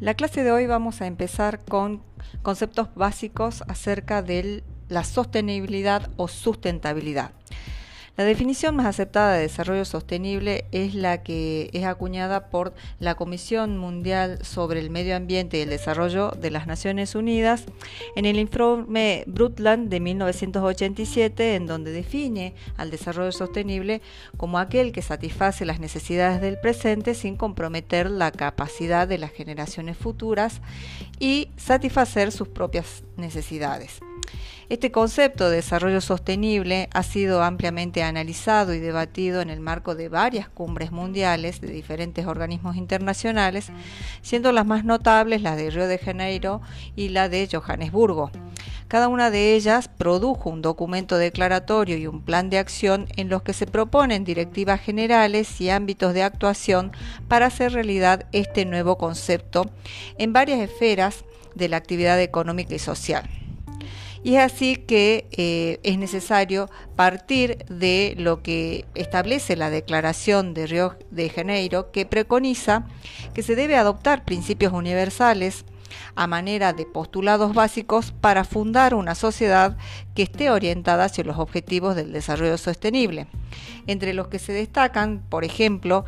La clase de hoy vamos a empezar con conceptos básicos acerca de la sostenibilidad o sustentabilidad. La definición más aceptada de desarrollo sostenible es la que es acuñada por la Comisión Mundial sobre el Medio Ambiente y el Desarrollo de las Naciones Unidas en el informe Brundtland de 1987, en donde define al desarrollo sostenible como aquel que satisface las necesidades del presente sin comprometer la capacidad de las generaciones futuras y satisfacer sus propias necesidades. Este concepto de desarrollo sostenible ha sido ampliamente analizado y debatido en el marco de varias cumbres mundiales de diferentes organismos internacionales, siendo las más notables las de Río de Janeiro y la de Johannesburgo. Cada una de ellas produjo un documento declaratorio y un plan de acción en los que se proponen directivas generales y ámbitos de actuación para hacer realidad este nuevo concepto en varias esferas de la actividad económica y social. Y es así que eh, es necesario partir de lo que establece la Declaración de Río de Janeiro, que preconiza que se debe adoptar principios universales a manera de postulados básicos para fundar una sociedad que esté orientada hacia los objetivos del desarrollo sostenible, entre los que se destacan, por ejemplo,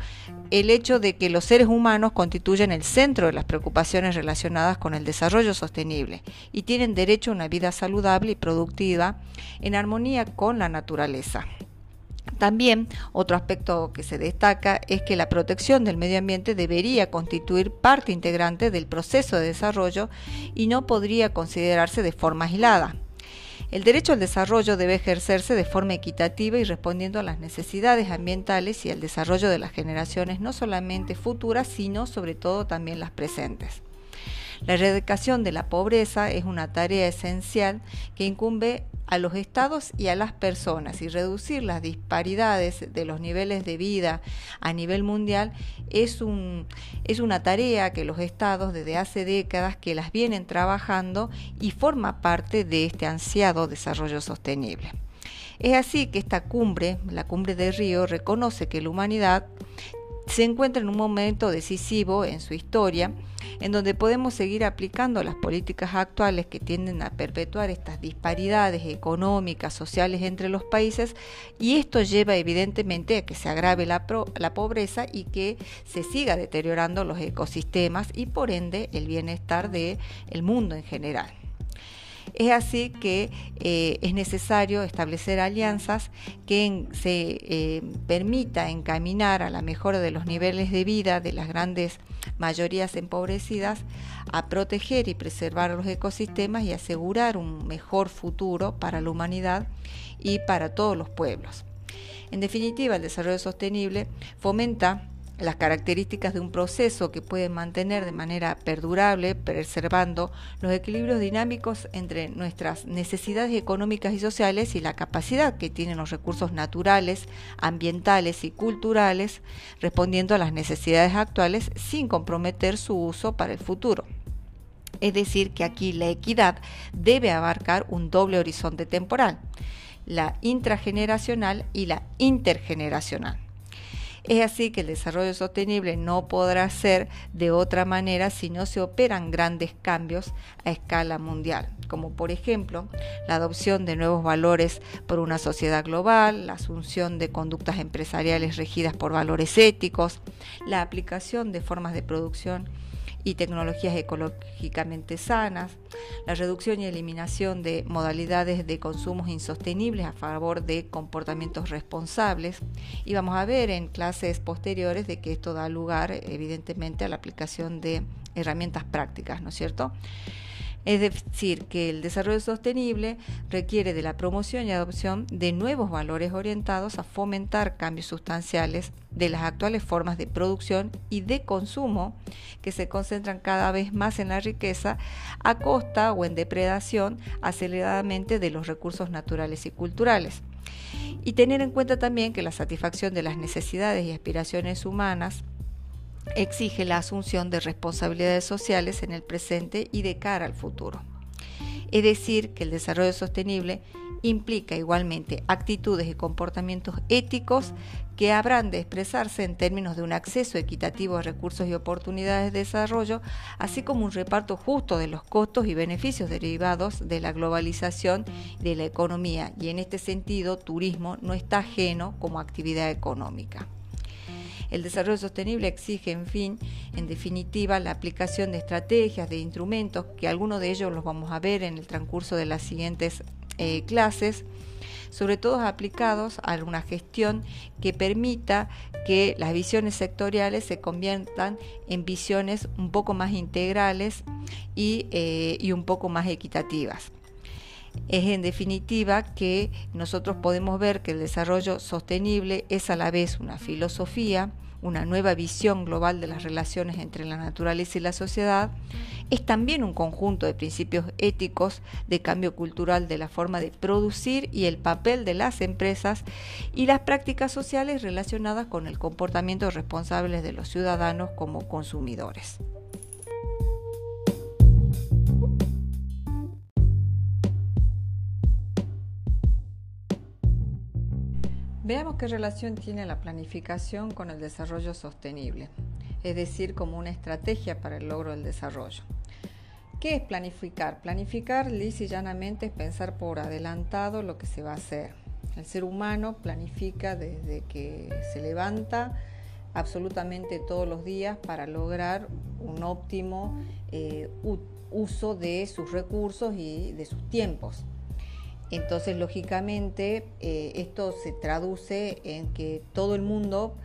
el hecho de que los seres humanos constituyen el centro de las preocupaciones relacionadas con el desarrollo sostenible y tienen derecho a una vida saludable y productiva en armonía con la naturaleza. También otro aspecto que se destaca es que la protección del medio ambiente debería constituir parte integrante del proceso de desarrollo y no podría considerarse de forma aislada. El derecho al desarrollo debe ejercerse de forma equitativa y respondiendo a las necesidades ambientales y al desarrollo de las generaciones no solamente futuras, sino sobre todo también las presentes. La erradicación de la pobreza es una tarea esencial que incumbe a los estados y a las personas y reducir las disparidades de los niveles de vida a nivel mundial es, es una tarea que los estados desde hace décadas que las vienen trabajando y forma parte de este ansiado desarrollo sostenible. Es así que esta cumbre, la cumbre de Río, reconoce que la humanidad se encuentra en un momento decisivo en su historia, en donde podemos seguir aplicando las políticas actuales que tienden a perpetuar estas disparidades económicas, sociales entre los países, y esto lleva evidentemente a que se agrave la, pobreza y que se siga deteriorando los ecosistemas y por ende el bienestar del el mundo en general. Es así que eh, es necesario establecer alianzas que se eh, permita encaminar a la mejora de los niveles de vida de las grandes mayorías empobrecidas, a proteger y preservar los ecosistemas y asegurar un mejor futuro para la humanidad y para todos los pueblos. En definitiva, el desarrollo sostenible fomenta las características de un proceso que puede mantener de manera perdurable, preservando los equilibrios dinámicos entre nuestras necesidades económicas y sociales y la capacidad que tienen los recursos naturales, ambientales y culturales, respondiendo a las necesidades actuales sin comprometer su uso para el futuro. Es decir, que aquí la equidad debe abarcar un doble horizonte temporal, la intrageneracional y la intergeneracional. Es así que el desarrollo sostenible no podrá ser de otra manera si no se operan grandes cambios a escala mundial, como por ejemplo la adopción de nuevos valores por una sociedad global, la asunción de conductas empresariales regidas por valores éticos, la aplicación de formas de producción y tecnologías ecológicamente sanas, la reducción y eliminación de modalidades de consumos insostenibles a favor de comportamientos responsables. Y vamos a ver en clases posteriores de que esto da lugar evidentemente a la aplicación de herramientas prácticas, ¿no es cierto? Es decir, que el desarrollo sostenible requiere de la promoción y adopción de nuevos valores orientados a fomentar cambios sustanciales de las actuales formas de producción y de consumo que se concentran cada vez más en la riqueza a costa o en depredación aceleradamente de los recursos naturales y culturales. Y tener en cuenta también que la satisfacción de las necesidades y aspiraciones humanas exige la asunción de responsabilidades sociales en el presente y de cara al futuro. Es decir, que el desarrollo sostenible implica igualmente actitudes y comportamientos éticos que habrán de expresarse en términos de un acceso equitativo a recursos y oportunidades de desarrollo, así como un reparto justo de los costos y beneficios derivados de la globalización de la economía. Y en este sentido, turismo no está ajeno como actividad económica. El desarrollo sostenible exige, en fin, en definitiva, la aplicación de estrategias, de instrumentos, que algunos de ellos los vamos a ver en el transcurso de las siguientes eh, clases, sobre todo aplicados a una gestión que permita que las visiones sectoriales se conviertan en visiones un poco más integrales y, eh, y un poco más equitativas. Es en definitiva que nosotros podemos ver que el desarrollo sostenible es a la vez una filosofía, una nueva visión global de las relaciones entre la naturaleza y la sociedad, es también un conjunto de principios éticos de cambio cultural de la forma de producir y el papel de las empresas y las prácticas sociales relacionadas con el comportamiento responsable de los ciudadanos como consumidores. Veamos qué relación tiene la planificación con el desarrollo sostenible, es decir, como una estrategia para el logro del desarrollo. ¿Qué es planificar? Planificar, lis y llanamente, es pensar por adelantado lo que se va a hacer. El ser humano planifica desde que se levanta absolutamente todos los días para lograr un óptimo eh, uso de sus recursos y de sus tiempos. Entonces, lógicamente, eh, esto se traduce en que todo el mundo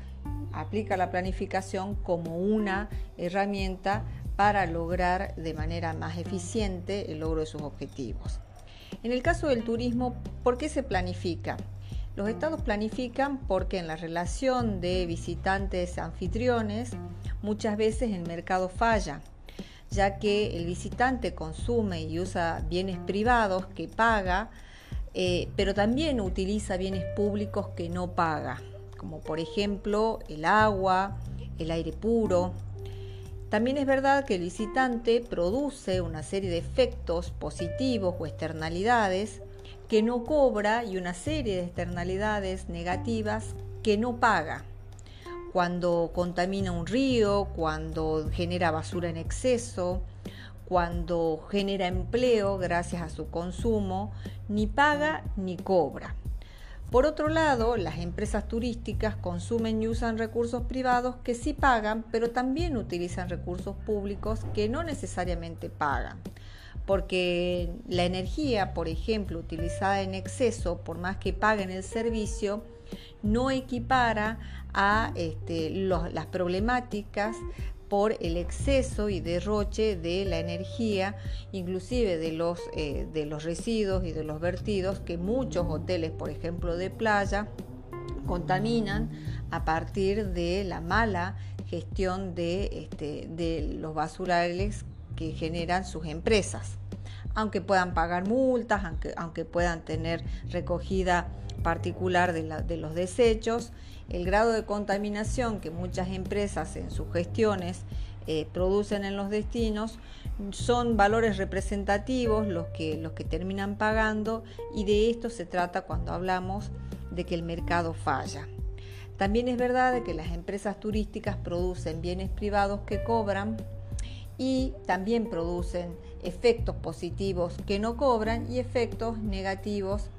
aplica la planificación como una herramienta para lograr de manera más eficiente el logro de sus objetivos. En el caso del turismo, ¿por qué se planifica? Los estados planifican porque en la relación de visitantes anfitriones muchas veces el mercado falla, ya que el visitante consume y usa bienes privados que paga eh, pero también utiliza bienes públicos que no paga, como por ejemplo el agua, el aire puro. También es verdad que el visitante produce una serie de efectos positivos o externalidades que no cobra y una serie de externalidades negativas que no paga. Cuando contamina un río, cuando genera basura en exceso, cuando genera empleo gracias a su consumo, ni paga ni cobra. Por otro lado, las empresas turísticas consumen y usan recursos privados que sí pagan, pero también utilizan recursos públicos que no necesariamente pagan. Porque la energía, por ejemplo, utilizada en exceso, por más que paguen el servicio, no equipara a este, las problemáticas por el exceso y derroche de la energía, inclusive de los, eh, de los residuos y de los vertidos que muchos hoteles, por ejemplo, de playa, contaminan a partir de la mala gestión de, este, de los basurales que generan sus empresas. Aunque puedan pagar multas, aunque, aunque puedan tener recogida particular de, los desechos, el grado de contaminación que muchas empresas en sus gestiones eh, producen en los destinos son valores representativos los que, los que terminan pagando y de esto se trata cuando hablamos de que el mercado falla. También es verdad que las empresas turísticas producen bienes privados que cobran y también producen efectos positivos que no cobran y efectos negativos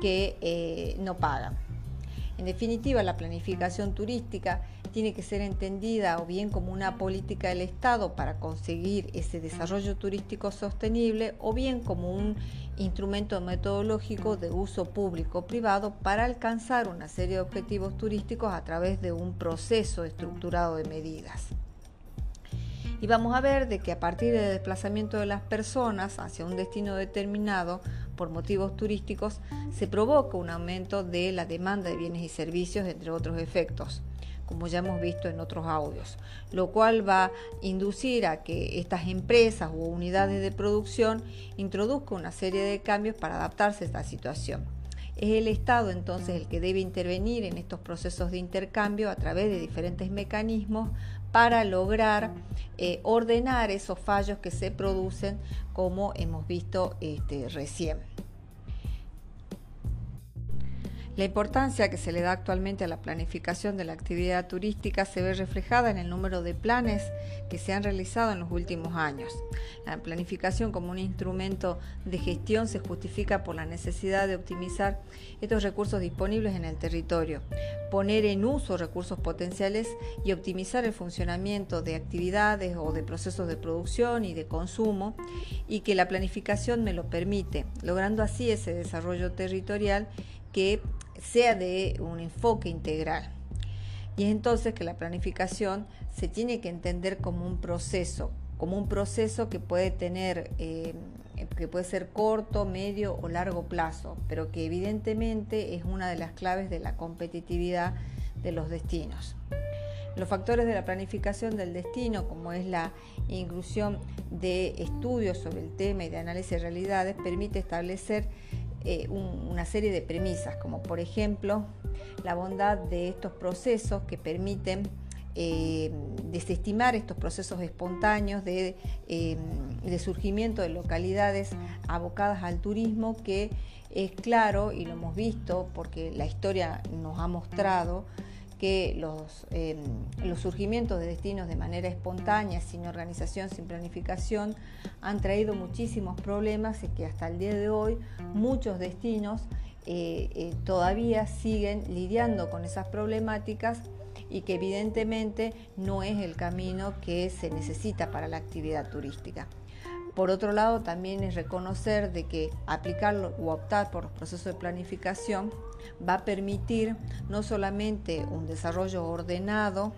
que eh, no pagan. En definitiva, la planificación turística tiene que ser entendida o bien como una política del Estado para conseguir ese desarrollo turístico sostenible o bien como un instrumento metodológico de uso público-privado para alcanzar una serie de objetivos turísticos a través de un proceso estructurado de medidas. Y vamos a ver de que a partir del desplazamiento de las personas hacia un destino determinado, por motivos turísticos, se provoca un aumento de la demanda de bienes y servicios, entre otros efectos como ya hemos visto en otros audios, lo cual va a inducir a que estas empresas o unidades de producción introduzcan una serie de cambios para adaptarse a esta situación. Es el Estado entonces el que debe intervenir en estos procesos de intercambio a través de diferentes mecanismos para lograr eh, ordenar esos fallos que se producen como hemos visto este, recién. La importancia que se le da actualmente a la planificación de la actividad turística se ve reflejada en el número de planes que se han realizado en los últimos años. La planificación como un instrumento de gestión se justifica por la necesidad de optimizar estos recursos disponibles en el territorio, poner en uso recursos potenciales y optimizar el funcionamiento de actividades o de procesos de producción y de consumo y que la planificación me lo permite, logrando así ese desarrollo territorial que sea de un enfoque integral. Y es entonces que la planificación se tiene que entender como un proceso, como un proceso que puede tener, eh, que puede ser corto, medio o largo plazo, pero que evidentemente es una de las claves de la competitividad de los destinos. Los factores de la planificación del destino, como es la inclusión de estudios sobre el tema y de análisis de realidades, permite establecer eh, una serie de premisas, como por ejemplo la bondad de estos procesos que permiten eh, desestimar estos procesos espontáneos eh, de, surgimiento de localidades abocadas al turismo, que es claro y lo hemos visto porque la historia nos ha mostrado que los, em, los surgimientos de destinos de manera espontánea, sin organización, sin planificación, han traído muchísimos problemas y que hasta el día de hoy muchos destinos eh, eh, todavía siguen lidiando con esas problemáticas y que evidentemente no es el camino que se necesita para la actividad turística. Por otro lado, también es reconocer de que aplicarlo o optar por los procesos de planificación va a permitir no solamente un desarrollo ordenado,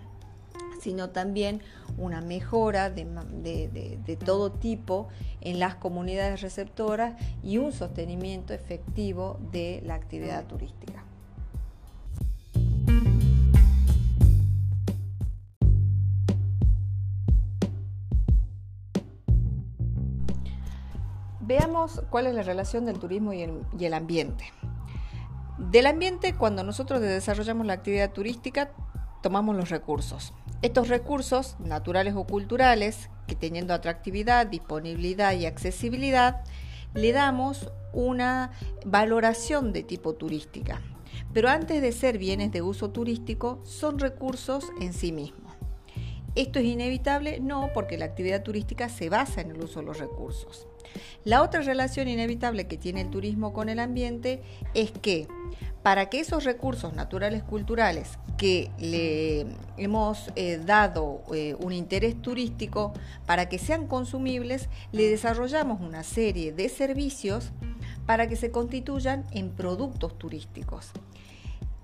sino también una mejora de, de, todo tipo en las comunidades receptoras y un sostenimiento efectivo de la actividad turística. Veamos cuál es la relación del turismo y el, ambiente. Del ambiente, cuando nosotros desarrollamos la actividad turística, tomamos los recursos. Estos recursos, naturales o culturales, que teniendo atractividad, disponibilidad y accesibilidad, le damos una valoración de tipo turística. Pero antes de ser bienes de uso turístico, son recursos en sí mismos. ¿Esto es inevitable? No, porque la actividad turística se basa en el uso de los recursos. La otra relación inevitable que tiene el turismo con el ambiente es que para que esos recursos naturales culturales que le hemos eh, dado eh, un interés turístico, para que sean consumibles, le desarrollamos una serie de servicios para que se constituyan en productos turísticos.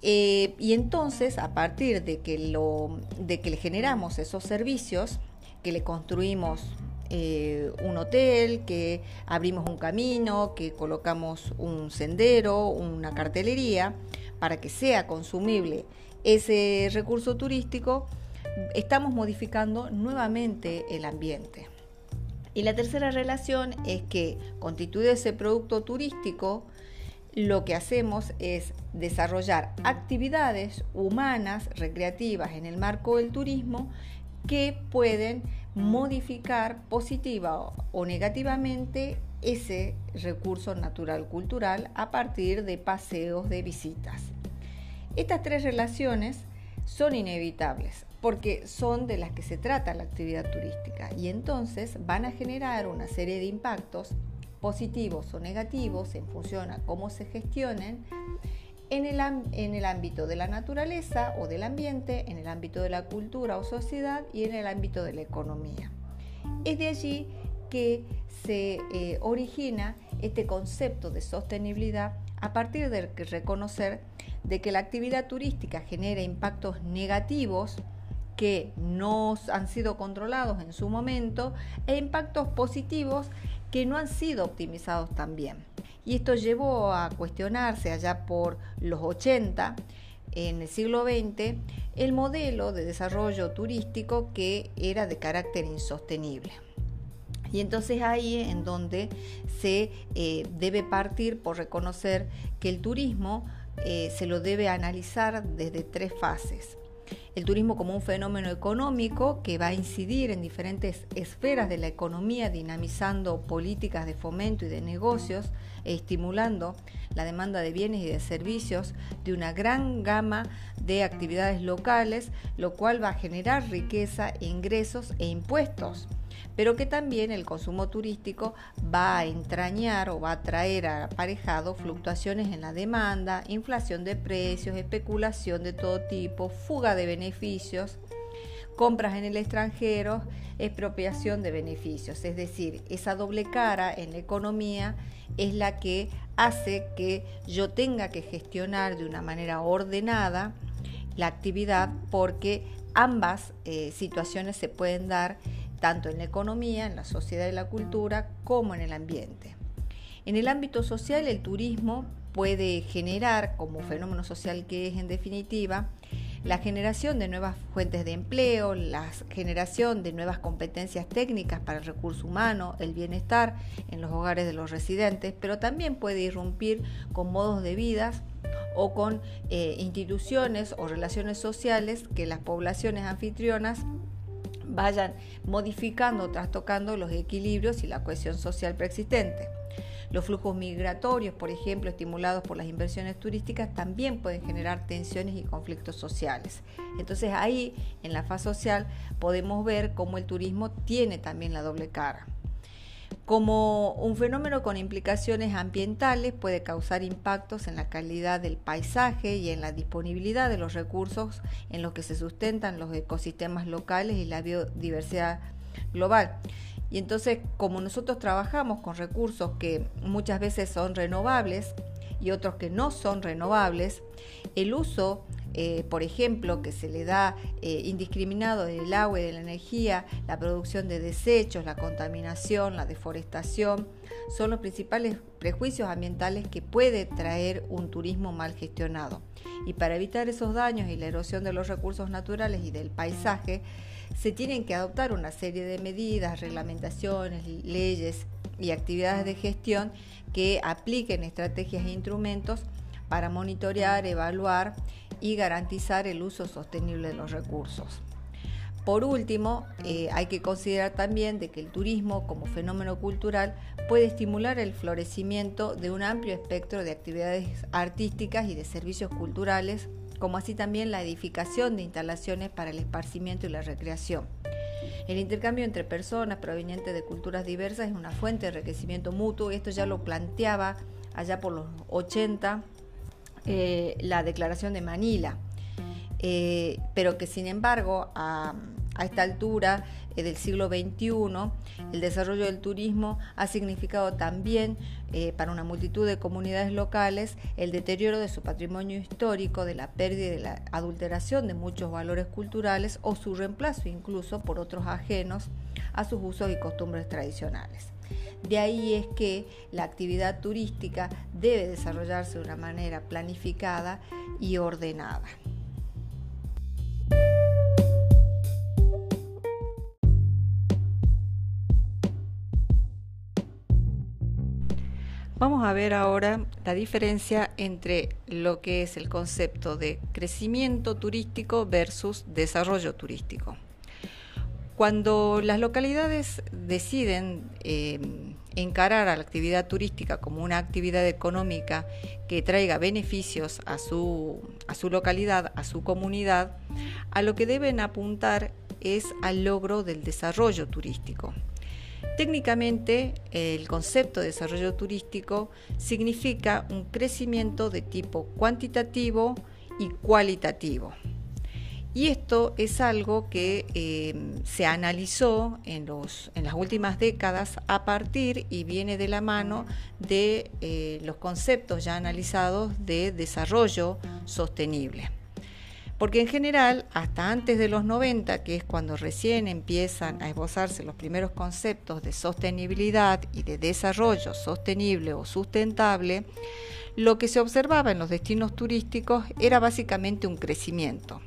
Eh, y entonces, a partir de que, le generamos esos servicios, que le construimos eh, un hotel, que abrimos un camino, que colocamos un sendero, una cartelería, para que sea consumible ese recurso turístico, estamos modificando nuevamente el ambiente. Y la tercera relación es que constituido ese producto turístico, lo que hacemos es desarrollar actividades humanas, recreativas en el marco del turismo que pueden modificar positiva o negativamente ese recurso natural cultural a partir de paseos de visitas. Estas tres relaciones son inevitables porque son de las que se trata la actividad turística y entonces van a generar una serie de impactos positivos o negativos en función a cómo se gestionen en el, en el, ámbito de la naturaleza o del ambiente, en el ámbito de la cultura o sociedad y en el ámbito de la economía. Es de allí que se eh, origina este concepto de sostenibilidad a partir de reconocer de que la actividad turística genera impactos negativos que no han sido controlados en su momento e impactos positivos que no han sido optimizados también. Y esto llevó a cuestionarse allá por los 80, en el siglo XX, el modelo de desarrollo turístico que era de carácter insostenible. Y entonces ahí es en donde se eh, debe partir por reconocer que el turismo eh, se lo debe analizar desde tres fases. El turismo como un fenómeno económico que va a incidir en diferentes esferas de la economía, dinamizando políticas de fomento y de negocios, e estimulando la demanda de bienes y de servicios de una gran gama de actividades locales, lo cual va a generar riqueza, ingresos e impuestos pero que también el consumo turístico va a entrañar o va a traer aparejado fluctuaciones en la demanda, inflación de precios, especulación de todo tipo, fuga de beneficios, compras en el extranjero, expropiación de beneficios. Es decir, esa doble cara en la economía es la que hace que yo tenga que gestionar de una manera ordenada la actividad porque ambas eh, situaciones se pueden dar tanto en la economía, en la sociedad y la cultura, como en el ambiente. En el ámbito social, el turismo puede generar, como fenómeno social que es en definitiva, la generación de nuevas fuentes de empleo, la generación de nuevas competencias técnicas para el recurso humano, el bienestar en los hogares de los residentes, pero también puede irrumpir con modos de vida o con eh, instituciones o relaciones sociales que las poblaciones anfitrionas vayan modificando o trastocando los equilibrios y la cohesión social preexistente. Los flujos migratorios, por ejemplo, estimulados por las inversiones turísticas, también pueden generar tensiones y conflictos sociales. Entonces ahí, en la fase social, podemos ver cómo el turismo tiene también la doble cara. Como un fenómeno con implicaciones ambientales puede causar impactos en la calidad del paisaje y en la disponibilidad de los recursos en los que se sustentan los ecosistemas locales y la biodiversidad global. Y entonces, como nosotros trabajamos con recursos que muchas veces son renovables y otros que no son renovables, el uso eh, por ejemplo, que se le da eh, indiscriminado del agua y de la energía, la producción de desechos, la contaminación, la deforestación, son los principales prejuicios ambientales que puede traer un turismo mal gestionado. Y para evitar esos daños y la erosión de los recursos naturales y del paisaje, se tienen que adoptar una serie de medidas, reglamentaciones, leyes y actividades de gestión que apliquen estrategias e instrumentos para monitorear, evaluar y garantizar el uso sostenible de los recursos. Por último, eh, hay que considerar también de que el turismo como fenómeno cultural puede estimular el florecimiento de un amplio espectro de actividades artísticas y de servicios culturales, como así también la edificación de instalaciones para el esparcimiento y la recreación. El intercambio entre personas provenientes de culturas diversas es una fuente de enriquecimiento mutuo. Esto ya lo planteaba allá por los 80 eh, la Declaración de Manila, eh, pero que sin embargo a, esta altura del siglo XXI el desarrollo del turismo ha significado también para una multitud de comunidades locales el deterioro de su patrimonio histórico, de la pérdida y de la adulteración de muchos valores culturales o su reemplazo incluso por otros ajenos a sus usos y costumbres tradicionales. De ahí es que la actividad turística debe desarrollarse de una manera planificada y ordenada. Vamos a ver ahora la diferencia entre lo que es el concepto de crecimiento turístico versus desarrollo turístico. Cuando las localidades deciden eh, encarar a la actividad turística como una actividad económica que traiga beneficios a su, a su localidad, a su comunidad, a lo que deben apuntar es al logro del desarrollo turístico. Técnicamente, el concepto de desarrollo turístico significa un crecimiento de tipo cuantitativo y cualitativo. Y esto es algo que em, se analizó en, los, en, las últimas décadas a partir y viene de la mano de eh, los conceptos ya analizados de desarrollo sostenible. Porque en general, hasta antes de los 90, que es cuando recién empiezan a esbozarse los primeros conceptos de sostenibilidad y de desarrollo sostenible o sustentable, lo que se observaba en los destinos turísticos era básicamente un crecimiento.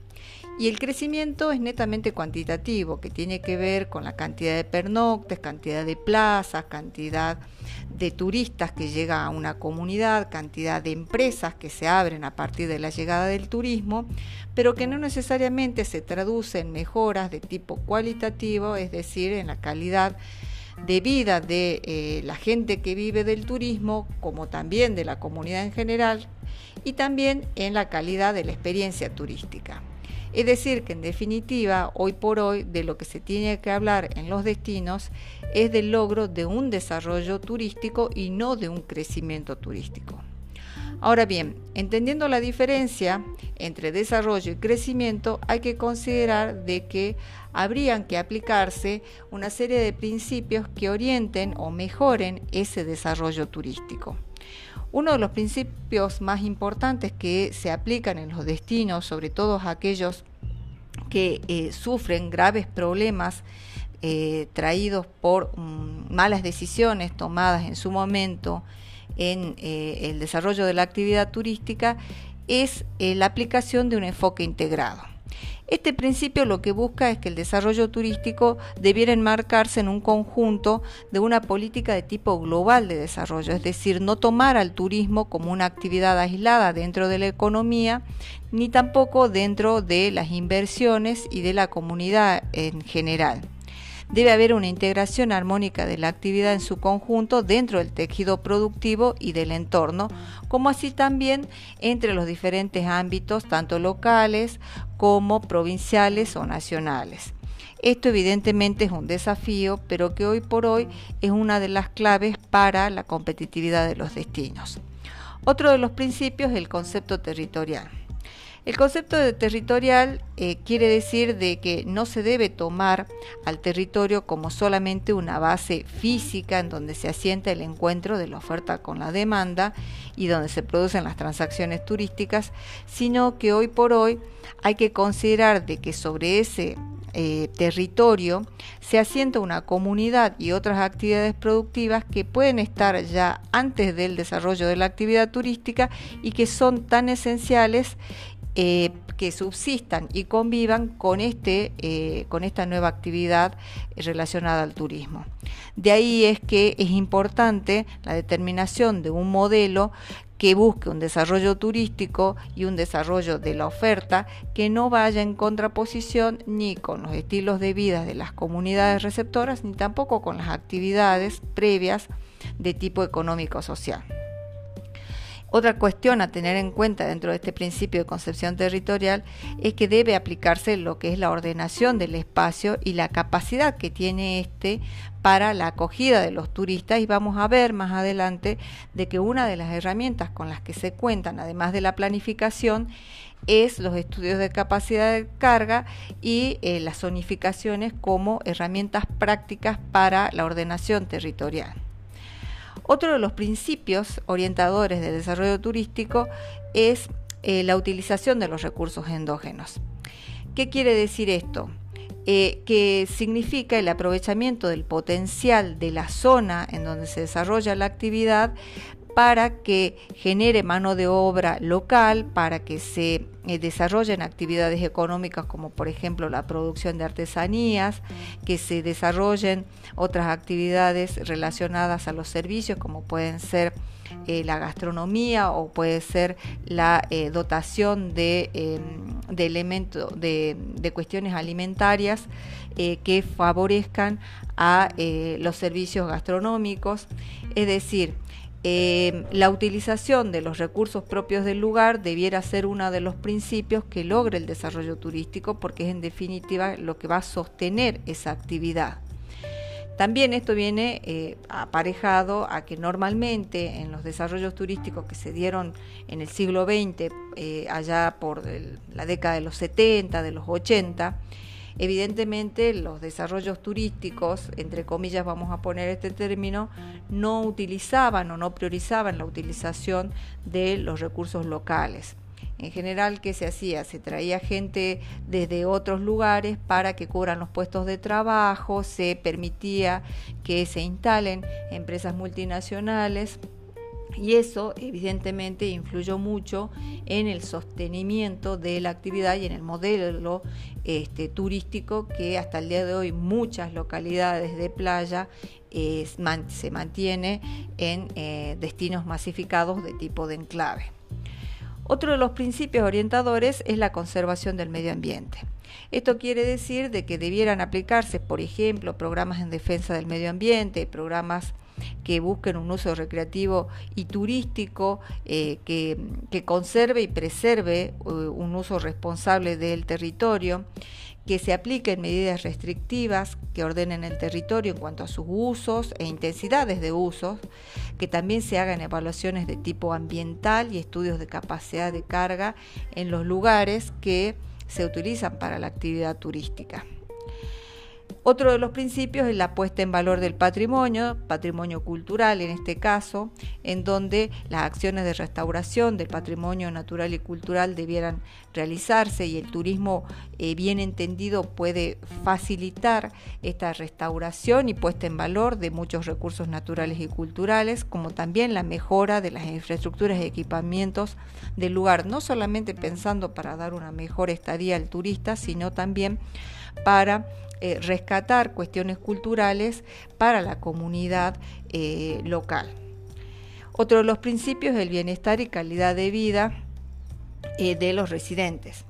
Y el crecimiento es netamente cuantitativo, que tiene que ver con la cantidad de pernoctes, cantidad de plazas, cantidad de turistas que llega a una comunidad, cantidad de empresas que se abren a partir de la llegada del turismo, pero que no necesariamente se traduce en mejoras de tipo cualitativo, es decir, en la calidad de vida de eh, la gente que vive del turismo, como también de la comunidad en general, y también en la calidad de la experiencia turística. Es decir, que en definitiva, hoy por hoy, de lo que se tiene que hablar en los destinos es del logro de un desarrollo turístico y no de un crecimiento turístico. Ahora bien, entendiendo la diferencia entre desarrollo y crecimiento, hay que considerar de que habrían que aplicarse una serie de principios que orienten o mejoren ese desarrollo turístico. Uno de los principios más importantes que se aplican en los destinos, sobre todo aquellos que eh, sufren graves problemas eh, traídos por mm, malas decisiones tomadas en su momento en eh, el desarrollo de la actividad turística, es la aplicación de un enfoque integrado. Este principio lo que busca es que el desarrollo turístico debiera enmarcarse en un conjunto de una política de tipo global de desarrollo, es decir, no tomar al turismo como una actividad aislada dentro de la economía, ni tampoco dentro de las inversiones y de la comunidad en general. Debe haber una integración armónica de la actividad en su conjunto dentro del tejido productivo y del entorno, como así también entre los diferentes ámbitos, tanto locales como provinciales o nacionales. Esto evidentemente es un desafío, pero que hoy por hoy es una de las claves para la competitividad de los destinos. Otro de los principios es el concepto territorial. El concepto de territorial eh, quiere decir de que no se debe tomar al territorio como solamente una base física en donde se asienta el encuentro de la oferta con la demanda y donde se producen las transacciones turísticas, sino que hoy por hoy hay que considerar de que sobre ese eh, territorio se asienta una comunidad y otras actividades productivas que pueden estar ya antes del desarrollo de la actividad turística y que son tan esenciales eh, que subsistan y convivan con, este, eh, con esta nueva actividad relacionada al turismo. De ahí es que es importante la determinación de un modelo que busque un desarrollo turístico y un desarrollo de la oferta que no vaya en contraposición ni con los estilos de vida de las comunidades receptoras ni tampoco con las actividades previas de tipo económico-social. Otra cuestión a tener en cuenta dentro de este principio de concepción territorial es que debe aplicarse lo que es la ordenación del espacio y la capacidad que tiene este para la acogida de los turistas y vamos a ver más adelante de que una de las herramientas con las que se cuentan, además de la planificación, es los estudios de capacidad de carga y eh, las zonificaciones como herramientas prácticas para la ordenación territorial. Otro de los principios orientadores del desarrollo turístico es eh, la utilización de los recursos endógenos. ¿Qué quiere decir esto? Eh, que significa el aprovechamiento del potencial de la zona en donde se desarrolla la actividad para que genere mano de obra local, para que se eh, desarrollen actividades económicas como por ejemplo la producción de artesanías, que se desarrollen otras actividades relacionadas a los servicios como pueden ser eh, la gastronomía o puede ser la eh, dotación de, em, elementos de, de, cuestiones alimentarias que favorezcan a los servicios gastronómicos, es decir, eh, la utilización de los recursos propios del lugar debiera ser uno de los principios que logre el desarrollo turístico porque es en definitiva lo que va a sostener esa actividad. También esto viene eh, aparejado a que normalmente en los desarrollos turísticos que se dieron en el siglo XX, eh, allá por la década de los 70, de los 80, Evidentemente los desarrollos turísticos, entre comillas vamos a poner este término, no utilizaban o no priorizaban la utilización de los recursos locales. En general, ¿qué se hacía? Se traía gente desde otros lugares para que cubran los puestos de trabajo, se permitía que se instalen empresas multinacionales Y eso evidentemente influyó mucho en el sostenimiento de la actividad y en el modelo este, turístico que hasta el día de hoy muchas localidades de playa se mantiene en eh, destinos masificados de tipo de enclave. Otro de los principios orientadores es la conservación del medio ambiente. Esto quiere decir de que debieran aplicarse, por ejemplo, programas en defensa del medio ambiente, programas que busquen un uso recreativo y turístico, eh, que, conserve y preserve uh, un uso responsable del territorio, que se apliquen medidas restrictivas que ordenen el territorio en cuanto a sus usos e intensidades de usos, que también se hagan evaluaciones de tipo ambiental y estudios de capacidad de carga en los lugares que se utilizan para la actividad turística. Otro de los principios es la puesta en valor del patrimonio, patrimonio cultural en este caso, en donde las acciones de restauración del patrimonio natural y cultural debieran realizarse y el turismo eh, bien entendido puede facilitar esta restauración y puesta en valor de muchos recursos naturales y culturales, como también la mejora de las infraestructuras y equipamientos del lugar, no solamente pensando para dar una mejor estadía al turista, sino también para eh, rescatar cuestiones culturales para la comunidad eh, local. Otro de los principios es el bienestar y calidad de vida eh, de los residentes.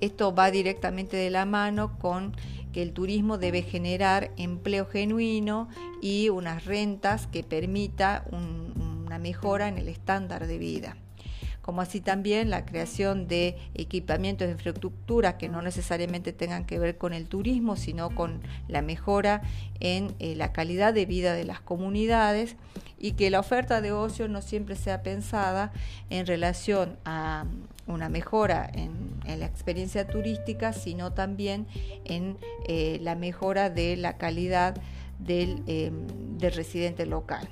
Esto va directamente de la mano con que el turismo debe generar empleo genuino y unas rentas que permita una mejora en el estándar de vida como así también la creación de equipamientos de infraestructura que no necesariamente tengan que ver con el turismo, sino con la mejora en eh, la calidad de vida de las comunidades y que la oferta de ocio no siempre sea pensada en relación a una mejora en, la experiencia turística, sino también en eh, la mejora de la calidad del, eh, del residente local.